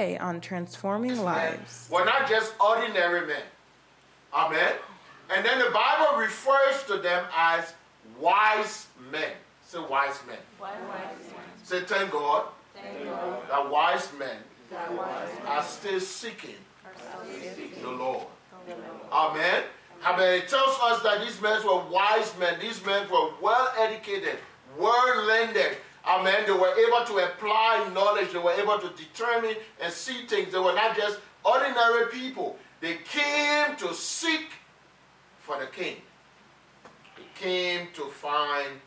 Today on Transforming Lives. We're not just ordinary men. Amen. And then the Bible refers to them as wise men. Say wise men. Wise men. Say thank God Thank God. that wise men that wise are still seeking are still seeking the Lord. the Lord. Amen. Amen. It tells us that these men were wise men. These men were well educated, well learned. Amen. They were able to apply knowledge. They were able to determine and see things. They were not just ordinary people. They came to seek for the king. They came to find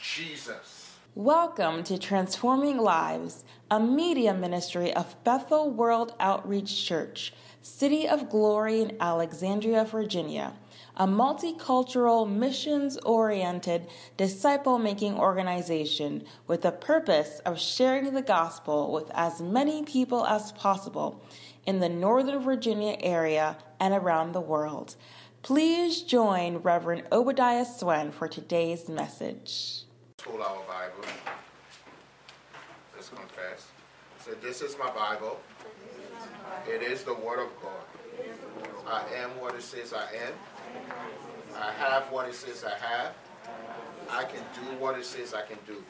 Jesus. Welcome to Transforming Lives, a media ministry of Bethel World Outreach Church, City of Glory in Alexandria, Virginia, a multicultural, missions oriented, disciple making organization with the purpose of sharing the gospel with as many people as possible in the Northern Virginia area and around the world. Please join Reverend Obadiah Swen for today's message. Hold our Bible. Let's confess. Say, This is my Bible. It is the Word of God. I am what it says I am. I have what it says I have. I can do what it says I can do.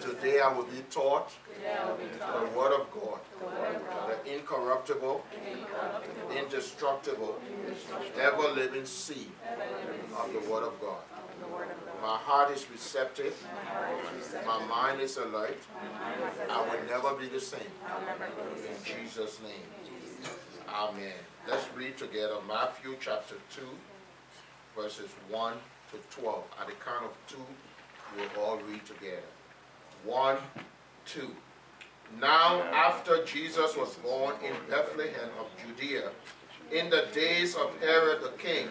Today I will be taught the Word of God, the incorruptible, indestructible, ever living seed of the Word of God. My heart is receptive. My mind is alert. I will never be the same. In Jesus' name. Amen. Let's read together Matthew chapter 2, verses 1 to 12. At the count of two, we'll all read together. 1, 2. Now, after Jesus was born in Bethlehem of Judea, in the days of Herod the king,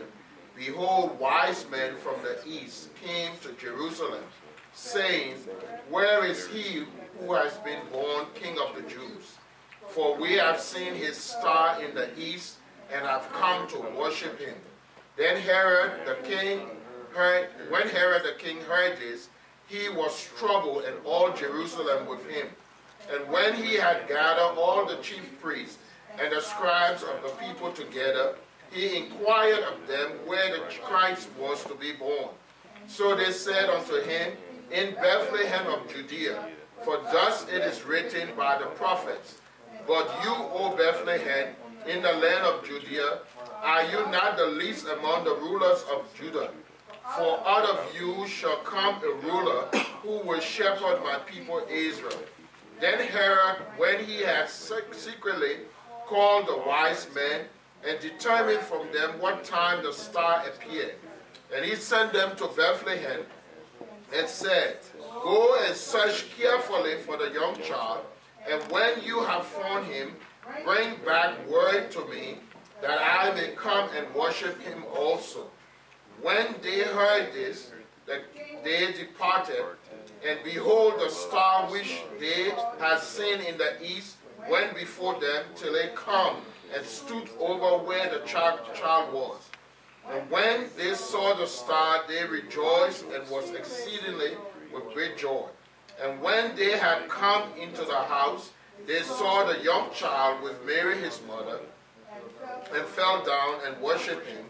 behold, wise men from the east came to Jerusalem, saying, Where is he who has been born king of the Jews? For we have seen his star in the east and have come to worship him. Then Herod the king heard, when Herod the king heard this, he was troubled and all Jerusalem with him. And when he had gathered all the chief priests and the scribes of the people together, he inquired of them where the Christ was to be born. So they said unto him, In Bethlehem of Judea, for thus it is written by the prophets, But you, O Bethlehem, in the land of Judea, are you not the least among the rulers of Judah? For out of you shall come a ruler who will shepherd my people Israel. Then Herod, when he had secretly called the wise men and determined from them what time the star appeared, and he sent them to Bethlehem and said, Go and search carefully for the young child, and when you have found him, bring back word to me that I may come and worship him also. When they heard this, they departed, and behold, the star which they had seen in the east went before them till it come and stood over where the child, child was. And when they saw the star, they rejoiced and was exceedingly with great joy. And when they had come into the house, they saw the young child with Mary his mother, and fell down and worshipped him.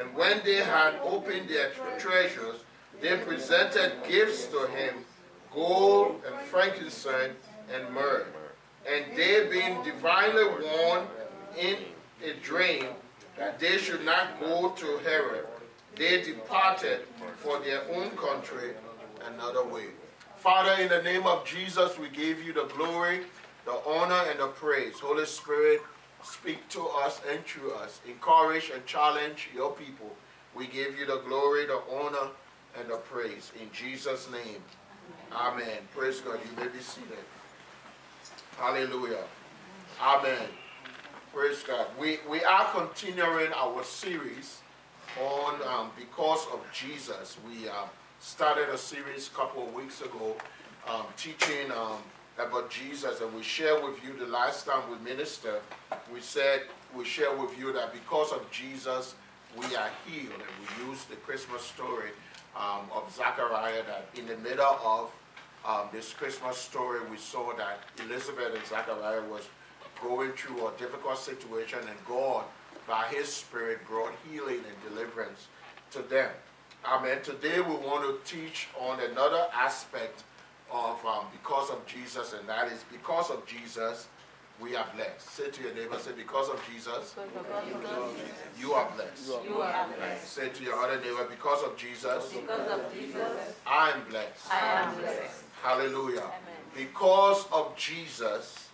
And when they had opened their treasures, they presented gifts to him gold and frankincense and myrrh. And they, being divinely warned in a dream that they should not go to Herod, they departed for their own country another way. Father, in the name of Jesus, we give you the glory, the honor, and the praise. Holy Spirit, speak to us and through us. Encourage and challenge your people. We give you the glory, the honor, and the praise. In Jesus' name, amen. Praise God. You may be seated. Hallelujah. Amen. Praise God. We, we are continuing our series on um, Because of Jesus. We uh, started a series a couple of weeks ago um, teaching um, about Jesus, and we share with you the last time we ministered. We said, we share with you that because of Jesus, we are healed. And we used the Christmas story um, of Zachariah that in the middle of um, this Christmas story, we saw that Elizabeth and Zachariah was going through a difficult situation, and God, by His Spirit, brought healing and deliverance to them. Amen. Today we want to teach on another aspect of um, because of Jesus, and that is because of Jesus, we are blessed. Say to your neighbor, say, because of Jesus, you are blessed. You are blessed. Say to your other neighbor, because of Jesus, Because of Jesus, I am blessed. I am blessed. Hallelujah. Because of Jesus,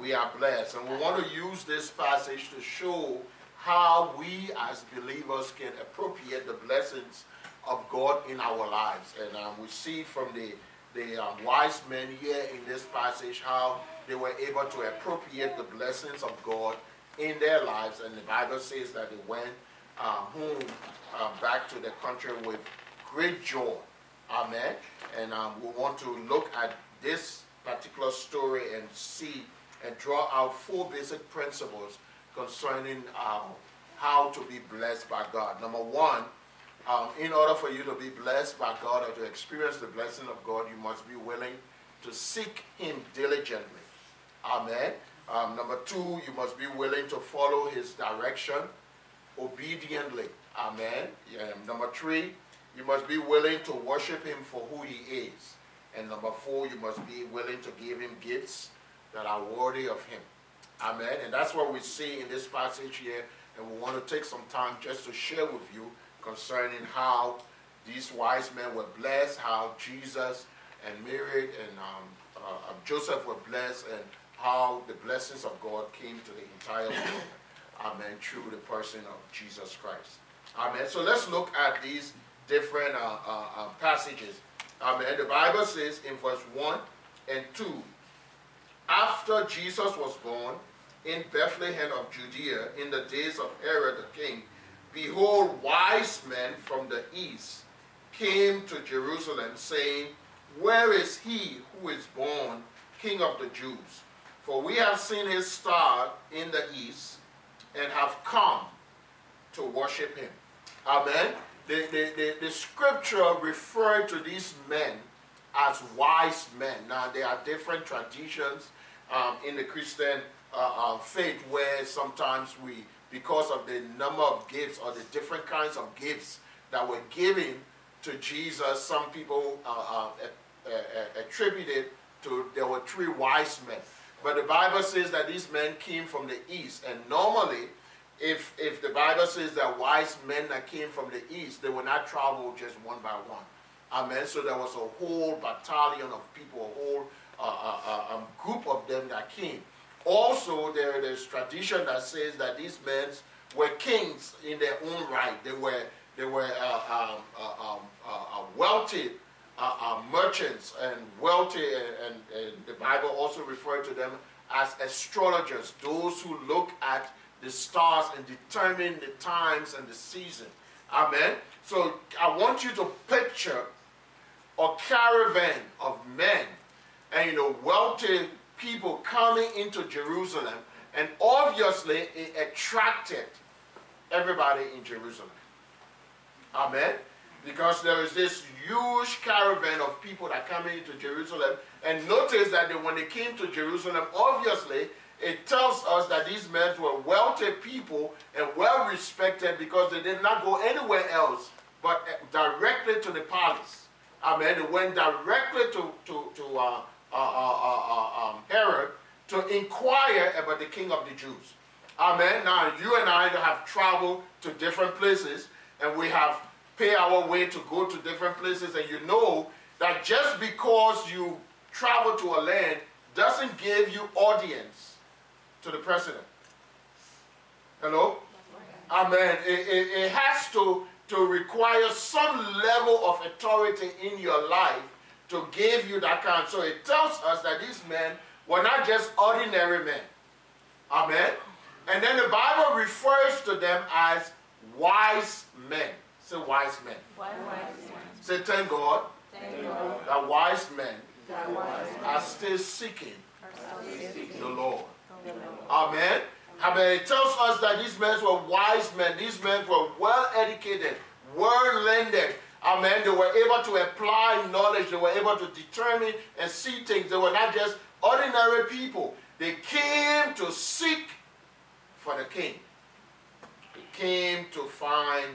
we are blessed. And we want to use this passage to show how we as believers can appropriate the blessings of God in our lives. And um, we see from the, the um, wise men here in this passage how they were able to appropriate the blessings of God in their lives. And the Bible says that they went uh, home uh, back to the country with great joy. Amen. And um, we want to look at this particular story and see and draw out four basic principles concerning uh, how to be blessed by God. Number one, um, in order for you to be blessed by God or to experience the blessing of God, you must be willing to seek Him diligently. Amen. Um, number two, you must be willing to follow His direction obediently. Amen. Yeah. Number three, you must be willing to worship Him for who He is. And number four, you must be willing to give Him gifts that are worthy of Him. Amen. And that's what we see in this passage here. And we want to take some time just to share with you concerning how these wise men were blessed, how Jesus and Mary and um, uh, Joseph were blessed, and how the blessings of God came to the entire world. Amen. Through the person of Jesus Christ. Amen. So let's look at these different uh, uh, uh, passages. Amen. The Bible says in verse 1 and 2 After Jesus was born in Bethlehem of Judea in the days of Herod the king, behold, wise men from the east came to Jerusalem, saying, Where is he who is born King of the Jews? For we have seen his star in the east and have come to worship him. Amen. The, the, the, the scripture referred to these men as wise men. Now, there are different traditions um, in the Christian uh, uh, faith where sometimes we, because of the number of gifts or the different kinds of gifts that were given to Jesus, some people uh, uh attributed to there were three wise men. But the Bible says that these men came from the east, and normally if if the Bible says that wise men that came from the east, they would not travel just one by one. Amen. So there was a whole battalion of people, a whole uh, uh, uh, um, group of them that came. Also, there is tradition that says that these men were kings in their own right. They were they were uh, um, uh, um, uh, wealthy merchants and wealthy, and, and the Bible also referred to them as astrologers, those who look at the stars and determine the times and the season. Amen. So I want you to picture a caravan of men and you know wealthy people coming into Jerusalem, and obviously it attracted everybody in Jerusalem. Amen. Because there is this huge caravan of people that come into Jerusalem, and notice that they, when they came to Jerusalem, obviously it tells us that these men were wealthy people and well respected because they did not go anywhere else but eh, directly to the palace. Amen. They went directly to, to, to uh, uh, uh, uh, um, Herod to inquire about the king of the Jews. Amen. Now, you and I have traveled to different places and we have paid our way to go to different places, and you know that just because you travel to a land doesn't give you audience to the president. Hello? Amen. It, it, it, has to, to require some level of authority in your life to give you that kind. So it tells us that these men were not just ordinary men. Amen. And then the Bible refers to them as wise men. Say wise men. Wise men. Say thank God, thank God. that wise men that wise are still seeking, are still seeking the Lord. Amen. Amen. It tells us that these men were wise men. These men were well educated, well learned. Amen. They were able to apply knowledge. They were able to determine and see things. They were not just ordinary people. They came to seek for the king. They came to find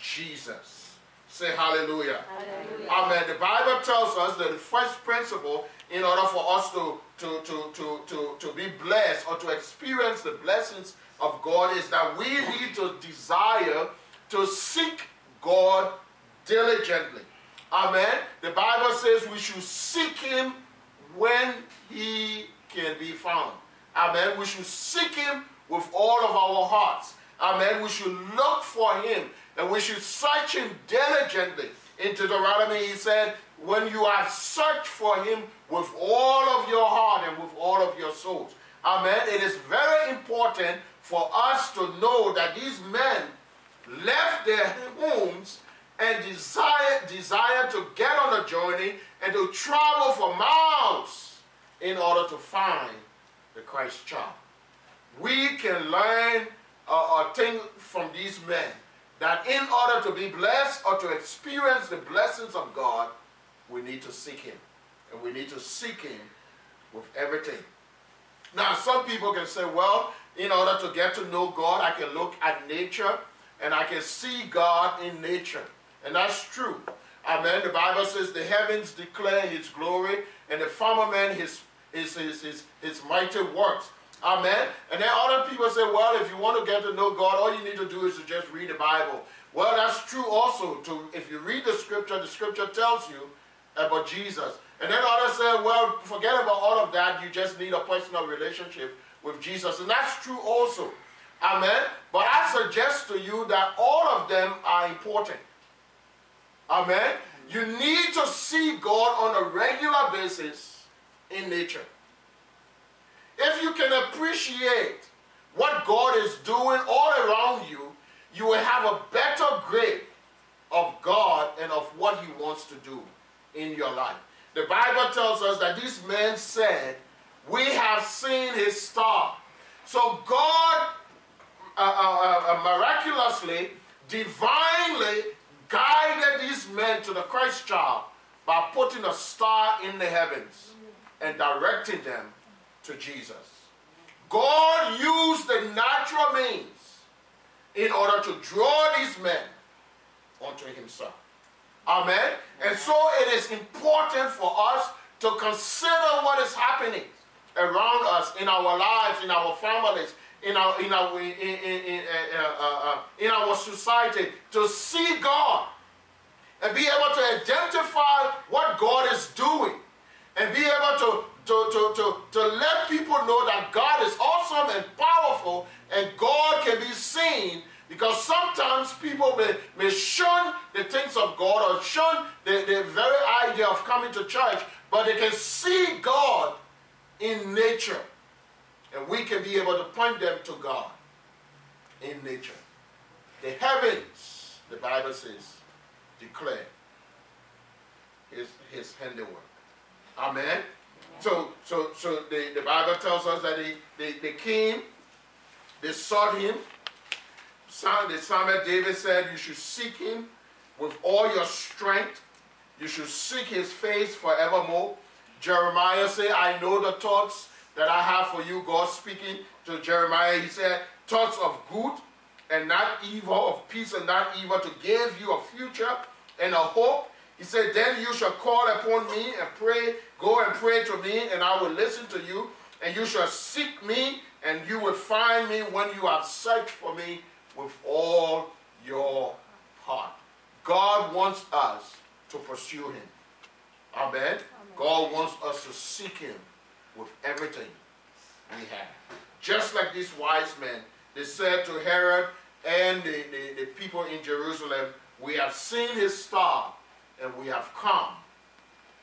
Jesus. Say hallelujah. Hallelujah. Amen. The Bible tells us that the first principle in order for us to, to, to, to, to, to be blessed or to experience the blessings of God is that we need to desire to seek God diligently. Amen. The Bible says we should seek Him when He can be found. Amen. We should seek Him with all of our hearts. Amen. We should look for Him and we should search Him diligently. In Deuteronomy, He said, when you have searched for Him with all of your heart and with all of your souls. Amen. It is very important for us to know that these men left their homes and desire, desire to get on a journey and to travel for miles in order to find the Christ child. We can learn a, a thing from these men that in order to be blessed or to experience the blessings of God, we need to seek Him. And we need to seek Him with everything. Now, some people can say, well, in order to get to know God, I can look at nature and I can see God in nature. And that's true. Amen. The Bible says the heavens declare his glory and the firmament his, his, his, his, his mighty works. Amen. And then other people say, well, if you want to get to know God, all you need to do is to just read the Bible. Well, that's true also. To If you read the scripture, the scripture tells you about Jesus. And then others say, well, forget about all of that. You just need a personal relationship with Jesus. And that's true also. Amen. But I suggest to you that all of them are important. Amen. You need to see God on a regular basis in nature. If you can appreciate what God is doing all around you, you will have a better grip of God and of what He wants to do in your life. The Bible tells us that these men said, We have seen His star. So God uh, uh, uh, miraculously, divinely guided these men to the Christ child by putting a star in the heavens and directing them to Jesus. God used the natural means in order to draw these men unto himself. Amen. And so it is important for us to consider what is happening around us in our lives, in our families, in our in our in, in, in, uh, uh, uh, in our society to see God and be able to identify what God is doing and be able to to, to, to, to let people know that God is awesome and powerful and God can be seen because sometimes people may, may shun the things of God or shun the, the very idea of coming to church, but they can see God in nature. And we can be able to point them to God in nature. The heavens, the Bible says, declare his, his handiwork. Amen. So, so, so the, the Bible tells us that they, they, they came, they sought him. Psalm, the psalmist David said, You should seek him with all your strength. You should seek his face forevermore. Jeremiah said, I know the thoughts that I have for you, God speaking to Jeremiah. He said, Thoughts of good and not evil, of peace and not evil, to give you a future and a hope. He said, Then you shall call upon me and pray, go and pray to me, and I will listen to you. And you shall seek me, and you will find me when you have searched for me with all your heart. God wants us to pursue him. Amen. Amen. God wants us to seek him with everything we have. Just like these wise men, they said to Herod and the, the, the people in Jerusalem, We have seen his star and we have come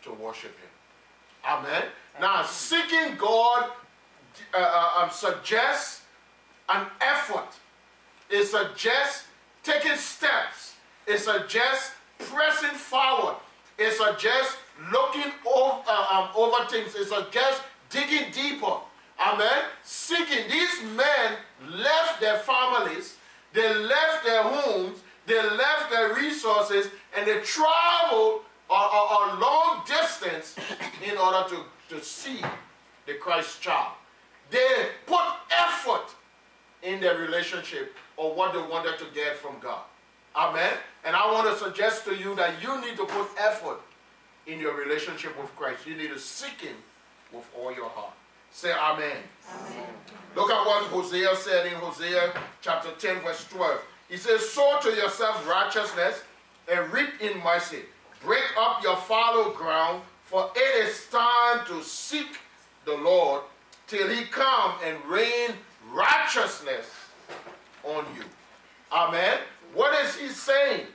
to worship him. Amen. Amen. Now, seeking God uh, uh, um, suggests an effort. It suggests taking steps. It suggests pressing forward. It suggests looking over, uh, um, over things. It suggests digging deeper. Amen. Seeking. These men left their families, they left their homes, they left their resources, and they traveled a, a, a long distance in order to, to see the Christ child. They put effort in their relationship or what they wanted to get from God. Amen. And I want to suggest to you that you need to put effort in your relationship with Christ. You need to seek Him with all your heart. Say amen. amen. Look at what Hosea said in Hosea chapter 10, verse 12. He says, Sow to yourself righteousness and reap in mercy. Break up your fallow ground, for it is time to seek the Lord till he come and rain righteousness on you. Amen. What is he saying?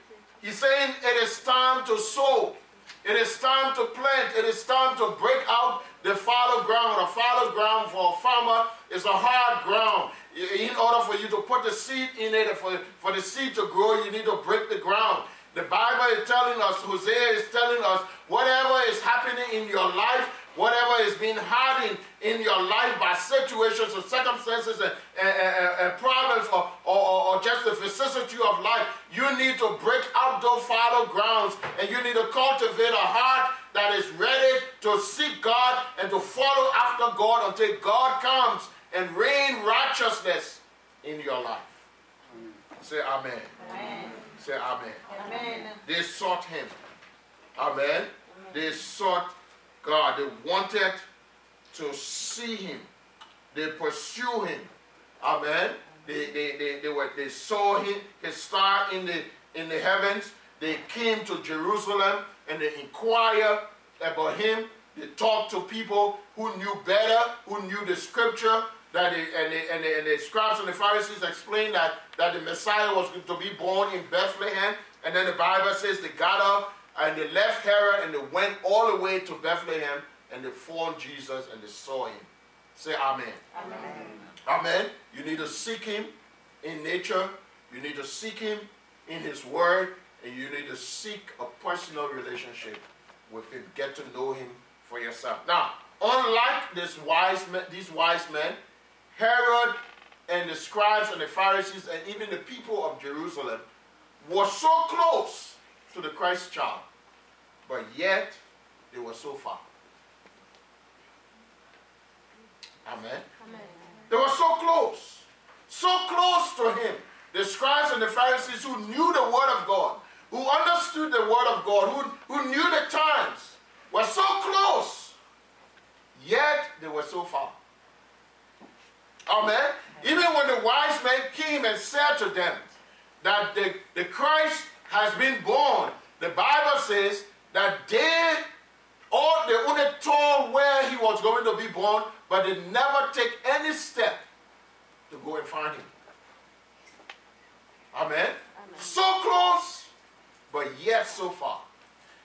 He's saying it is time to sow. It is time to plant. It is time to break out the fallow ground. A fallow ground for a farmer is a hard ground. In order for you to put the seed in it, for, for the seed to grow, you need to break the ground. The Bible is telling us, Hosea is telling us, whatever is happening in your life, whatever is being hardened in your life by situations or circumstances and, and, and, and problems or, or, or, just the vicissitude of life, you need to break out those fallow grounds and you need to cultivate a heart that is ready to seek God and to follow after God until God comes and rain righteousness in your life. Say amen. amen. Say amen. amen. They sought him. Amen. amen. They sought God. They wanted to see him. They pursue him. Amen. They, they, they, they, were, they saw him, his star in the, in the heavens. They came to Jerusalem and they inquired about him. They talked to people who knew better, who knew the scripture, that and, the, and, the, and the scribes and the Pharisees explained that, that the Messiah was to be born in Bethlehem. And then the Bible says they got up and they left Herod and they went all the way to Bethlehem and they found Jesus and they saw him. Say amen. Amen. Amen. You need to seek him in nature. You need to seek him in his word. And you need to seek a personal relationship with him. Get to know him for yourself. Now, unlike this wise men, these wise men, Herod and the scribes and the Pharisees and even the people of Jerusalem were so close to the Christ child, but yet they were so far. Amen. Amen. They were so close, so close to him. The scribes and the Pharisees who knew the word of God, who understood the word of God, who, who knew the times, were so close, yet they were so far. Amen. Even when the wise men came and said to them that the, the Christ has been born, the Bible says that they all they only told where he was going to be born, but they never take any step to go and find him. Amen. Amen. So close, but yet so far.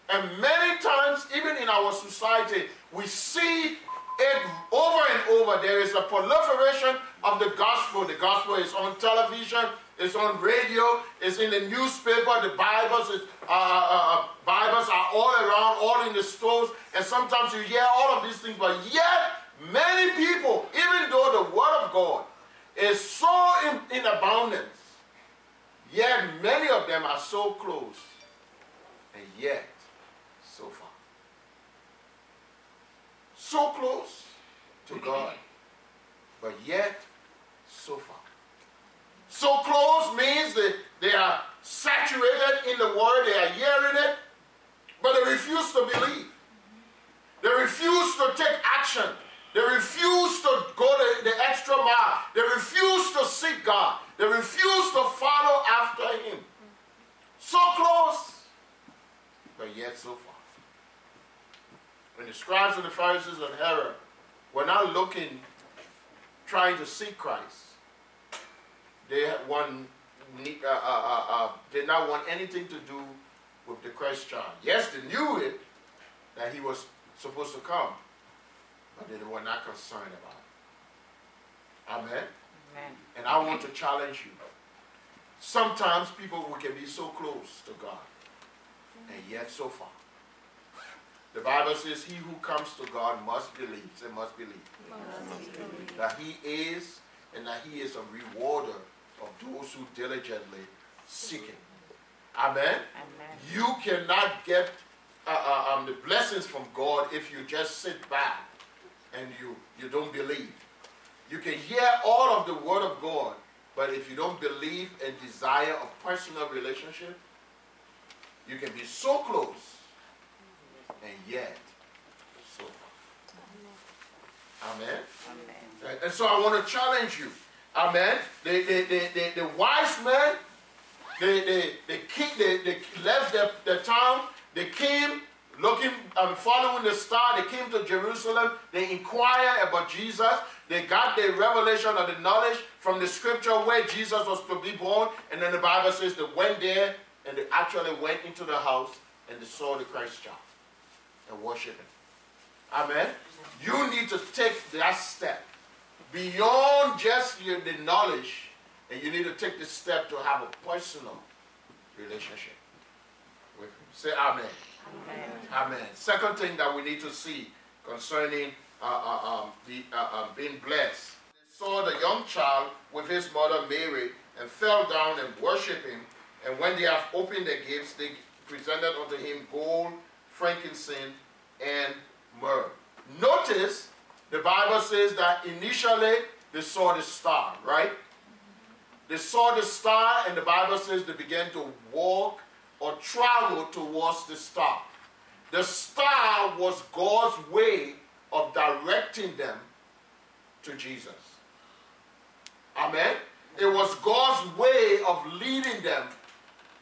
And many times, even in our society, we see it over and over. There is a proliferation of the gospel. The gospel is on television, it's on radio, it's in the newspaper. The Bibles, is, uh, uh, uh, Bibles are all around, all in the stores, and sometimes you hear all of these things. But yet, many people, even though the Word of God is so in, in abundance, yet many of them are so close, and yet so far so close to God, but yet so far. So close means that they are saturated in the word, they are hearing it, but they refuse to believe. They refuse to take action. They refuse to go the, the extra mile. They refuse to seek God. They refuse to follow after Him. So close, but yet so far when the scribes and the Pharisees and Herod were not looking, trying to seek Christ, they had one, uh, uh, uh, uh, did not want anything to do with the Christ child. Yes, they knew it, that he was supposed to come, but they were not concerned about it. Amen? Amen. And I want to challenge you. Sometimes people we can be so close to God, and yet so far. The Bible says, He who comes to God must believe. Say, must believe. Must believe. That He is, and that He is a rewarder of those who diligently seek Him. Amen. Amen. You cannot get uh, uh, um, the blessings from God if you just sit back and you, you don't believe. You can hear all of the word of God, but if you don't believe and desire a personal relationship, you can be so close and yet so far. Amen. Amen. And so I want to challenge you. Amen. The, the, the, the, the wise men, they, they, they, king, they, they left the, the town, they came looking um, following the star, they came to Jerusalem, they inquired about Jesus, they got the revelation of the knowledge from the scripture where Jesus was to be born, and then the Bible says they went there and they actually went into the house and they saw the Christ child and worshiped him. Amen. You need to take that step beyond just your, the knowledge, and you need to take the step to have a personal relationship with Him. Say Amen. Amen. Amen. Second thing that we need to see concerning uh, uh, um, the, uh, uh, being blessed. They saw the young child with his mother Mary and fell down and worshipped him. And when they have opened their gifts, they presented unto him gold, frankincense, and myrrh. Notice the Bible says that initially they saw the star, right? They saw the star, and the Bible says they began to walk or travel towards the star. The star was God's way of directing them to Jesus. Amen? It was God's way of leading them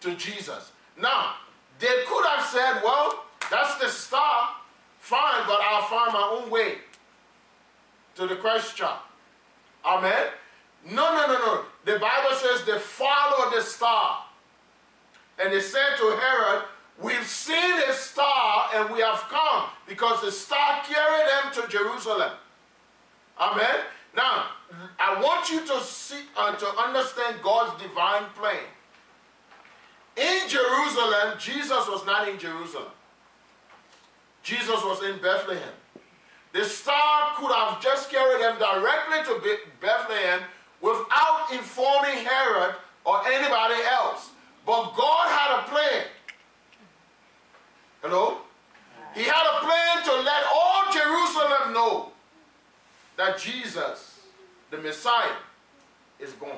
to Jesus. Now, they could have said, well, that's the star, fine, but I'll find my own way to the question. Amen? No, no, no, no. The Bible says they followed the star. And they said to Herod, We've seen a star and we have come because the star carried them to Jerusalem. Amen. Now, I want you to see uh, to understand God's divine plan. In Jerusalem, Jesus was not in Jerusalem. Jesus was in Bethlehem. The star could have just carried them directly to Bethlehem without informing Herod or anybody else. But God had a plan. Hello? He had a plan to let all Jerusalem know that Jesus, the Messiah, is born.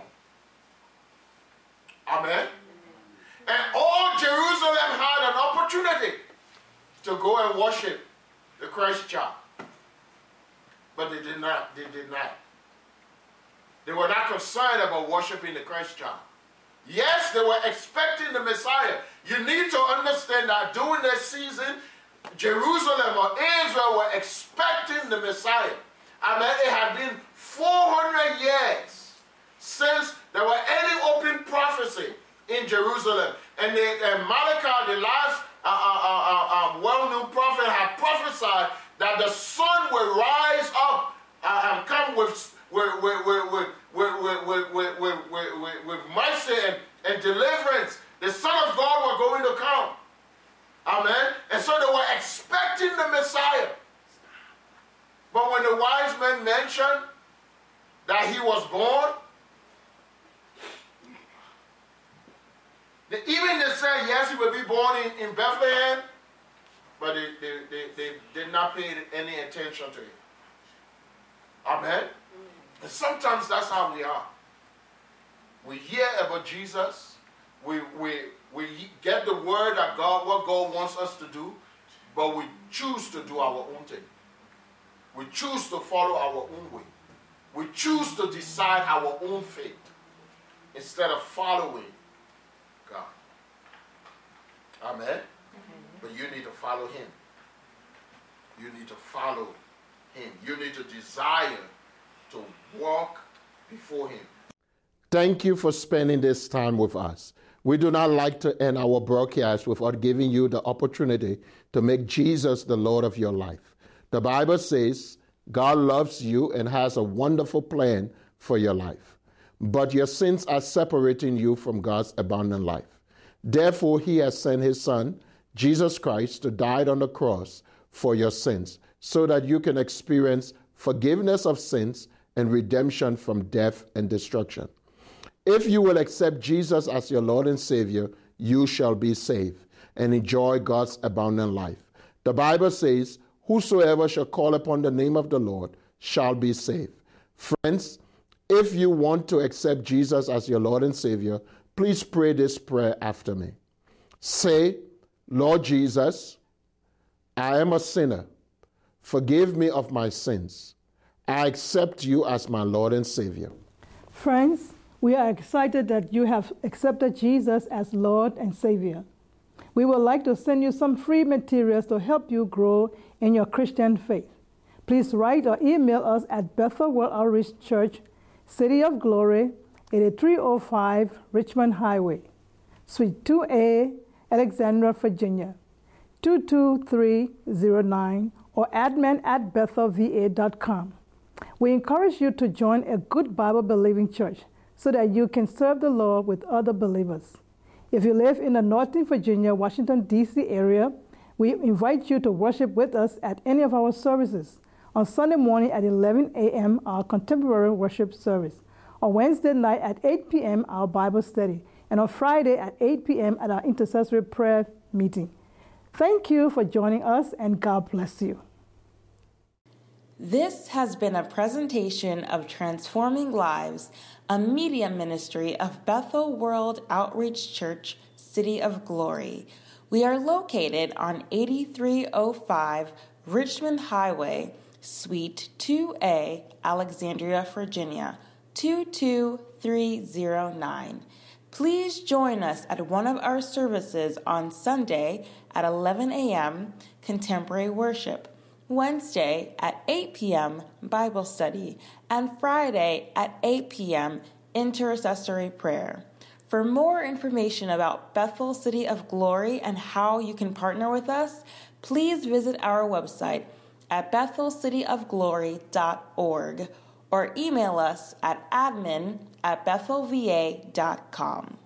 Amen? And all Jerusalem had an opportunity to go and worship the Christ child. But they did not. They did not. They were not concerned about worshiping the Christ child. Yes, they were expecting the Messiah. You need to understand that during that season, Jerusalem or Israel were expecting the Messiah. I mean, it had been 400 years since there were any open prophecy in Jerusalem. And, the, and Malachi, the last uh, uh, uh, uh well-known prophet, had prophesied that the sun will rise up uh, and come with with, with, with, with, with, with, with, with, with, mercy and, and deliverance. The Son of God was going to come. Amen. And so they were expecting the Messiah. But when the wise men mentioned that he was born, they, even they said, yes, he will be born in, in Bethlehem, but they, they, they, they did not pay any attention to it. Amen. And sometimes that's how we are. We hear about Jesus, we, we, we get the word that God, what God wants us to do, but we choose to do our own thing. We choose to follow our own way. We choose to decide our own fate instead of following God. Amen? But you need to follow Him. You need to follow Him. You need to desire to walk before Him. Thank you for spending this time with us. We do not like to end our broadcast without giving you the opportunity to make Jesus the Lord of your life. The Bible says God loves you and has a wonderful plan for your life, but your sins are separating you from God's abundant life. Therefore, He has sent His Son, Jesus Christ, to die on the cross for your sins so that you can experience forgiveness of sins and redemption from death and destruction. If you will accept Jesus as your Lord and Savior, you shall be saved and enjoy God's abundant life. The Bible says, Whosoever shall call upon the name of the Lord shall be saved. Friends, if you want to accept Jesus as your Lord and Savior, please pray this prayer after me. Say, Lord Jesus, I am a sinner. Forgive me of my sins. I accept you as my Lord and Savior. Friends, we are excited that you have accepted Jesus as Lord and Savior. We would like to send you some free materials to help you grow in your Christian faith. Please write or email us at Bethel World Outreach Church, City of Glory, 8305 Richmond Highway, Suite 2A, Alexandria, Virginia, 22309, or admin at bethelva.com. We encourage you to join a good Bible believing church so that you can serve the Lord with other believers. If you live in the Northern Virginia, Washington, D.C. area, we invite you to worship with us at any of our services. On Sunday morning at 11 a.m., our contemporary worship service. On Wednesday night at 8 p.m., our Bible study. And on Friday at 8 p.m. at our intercessory prayer meeting. Thank you for joining us, and God bless you. This has been a presentation of Transforming Lives, a media ministry of Bethel World Outreach Church, City of Glory. We are located on 8305 Richmond Highway, Suite 2A, Alexandria, Virginia, 22309. Please join us at one of our services on Sunday at 11 a.m. Contemporary Worship. Wednesday at 8 p.m. Bible study, and Friday at 8 p.m. intercessory prayer. For more information about Bethel City of Glory and how you can partner with us, please visit our website at bethelcityofglory.org or email us at admin at bethelva.com.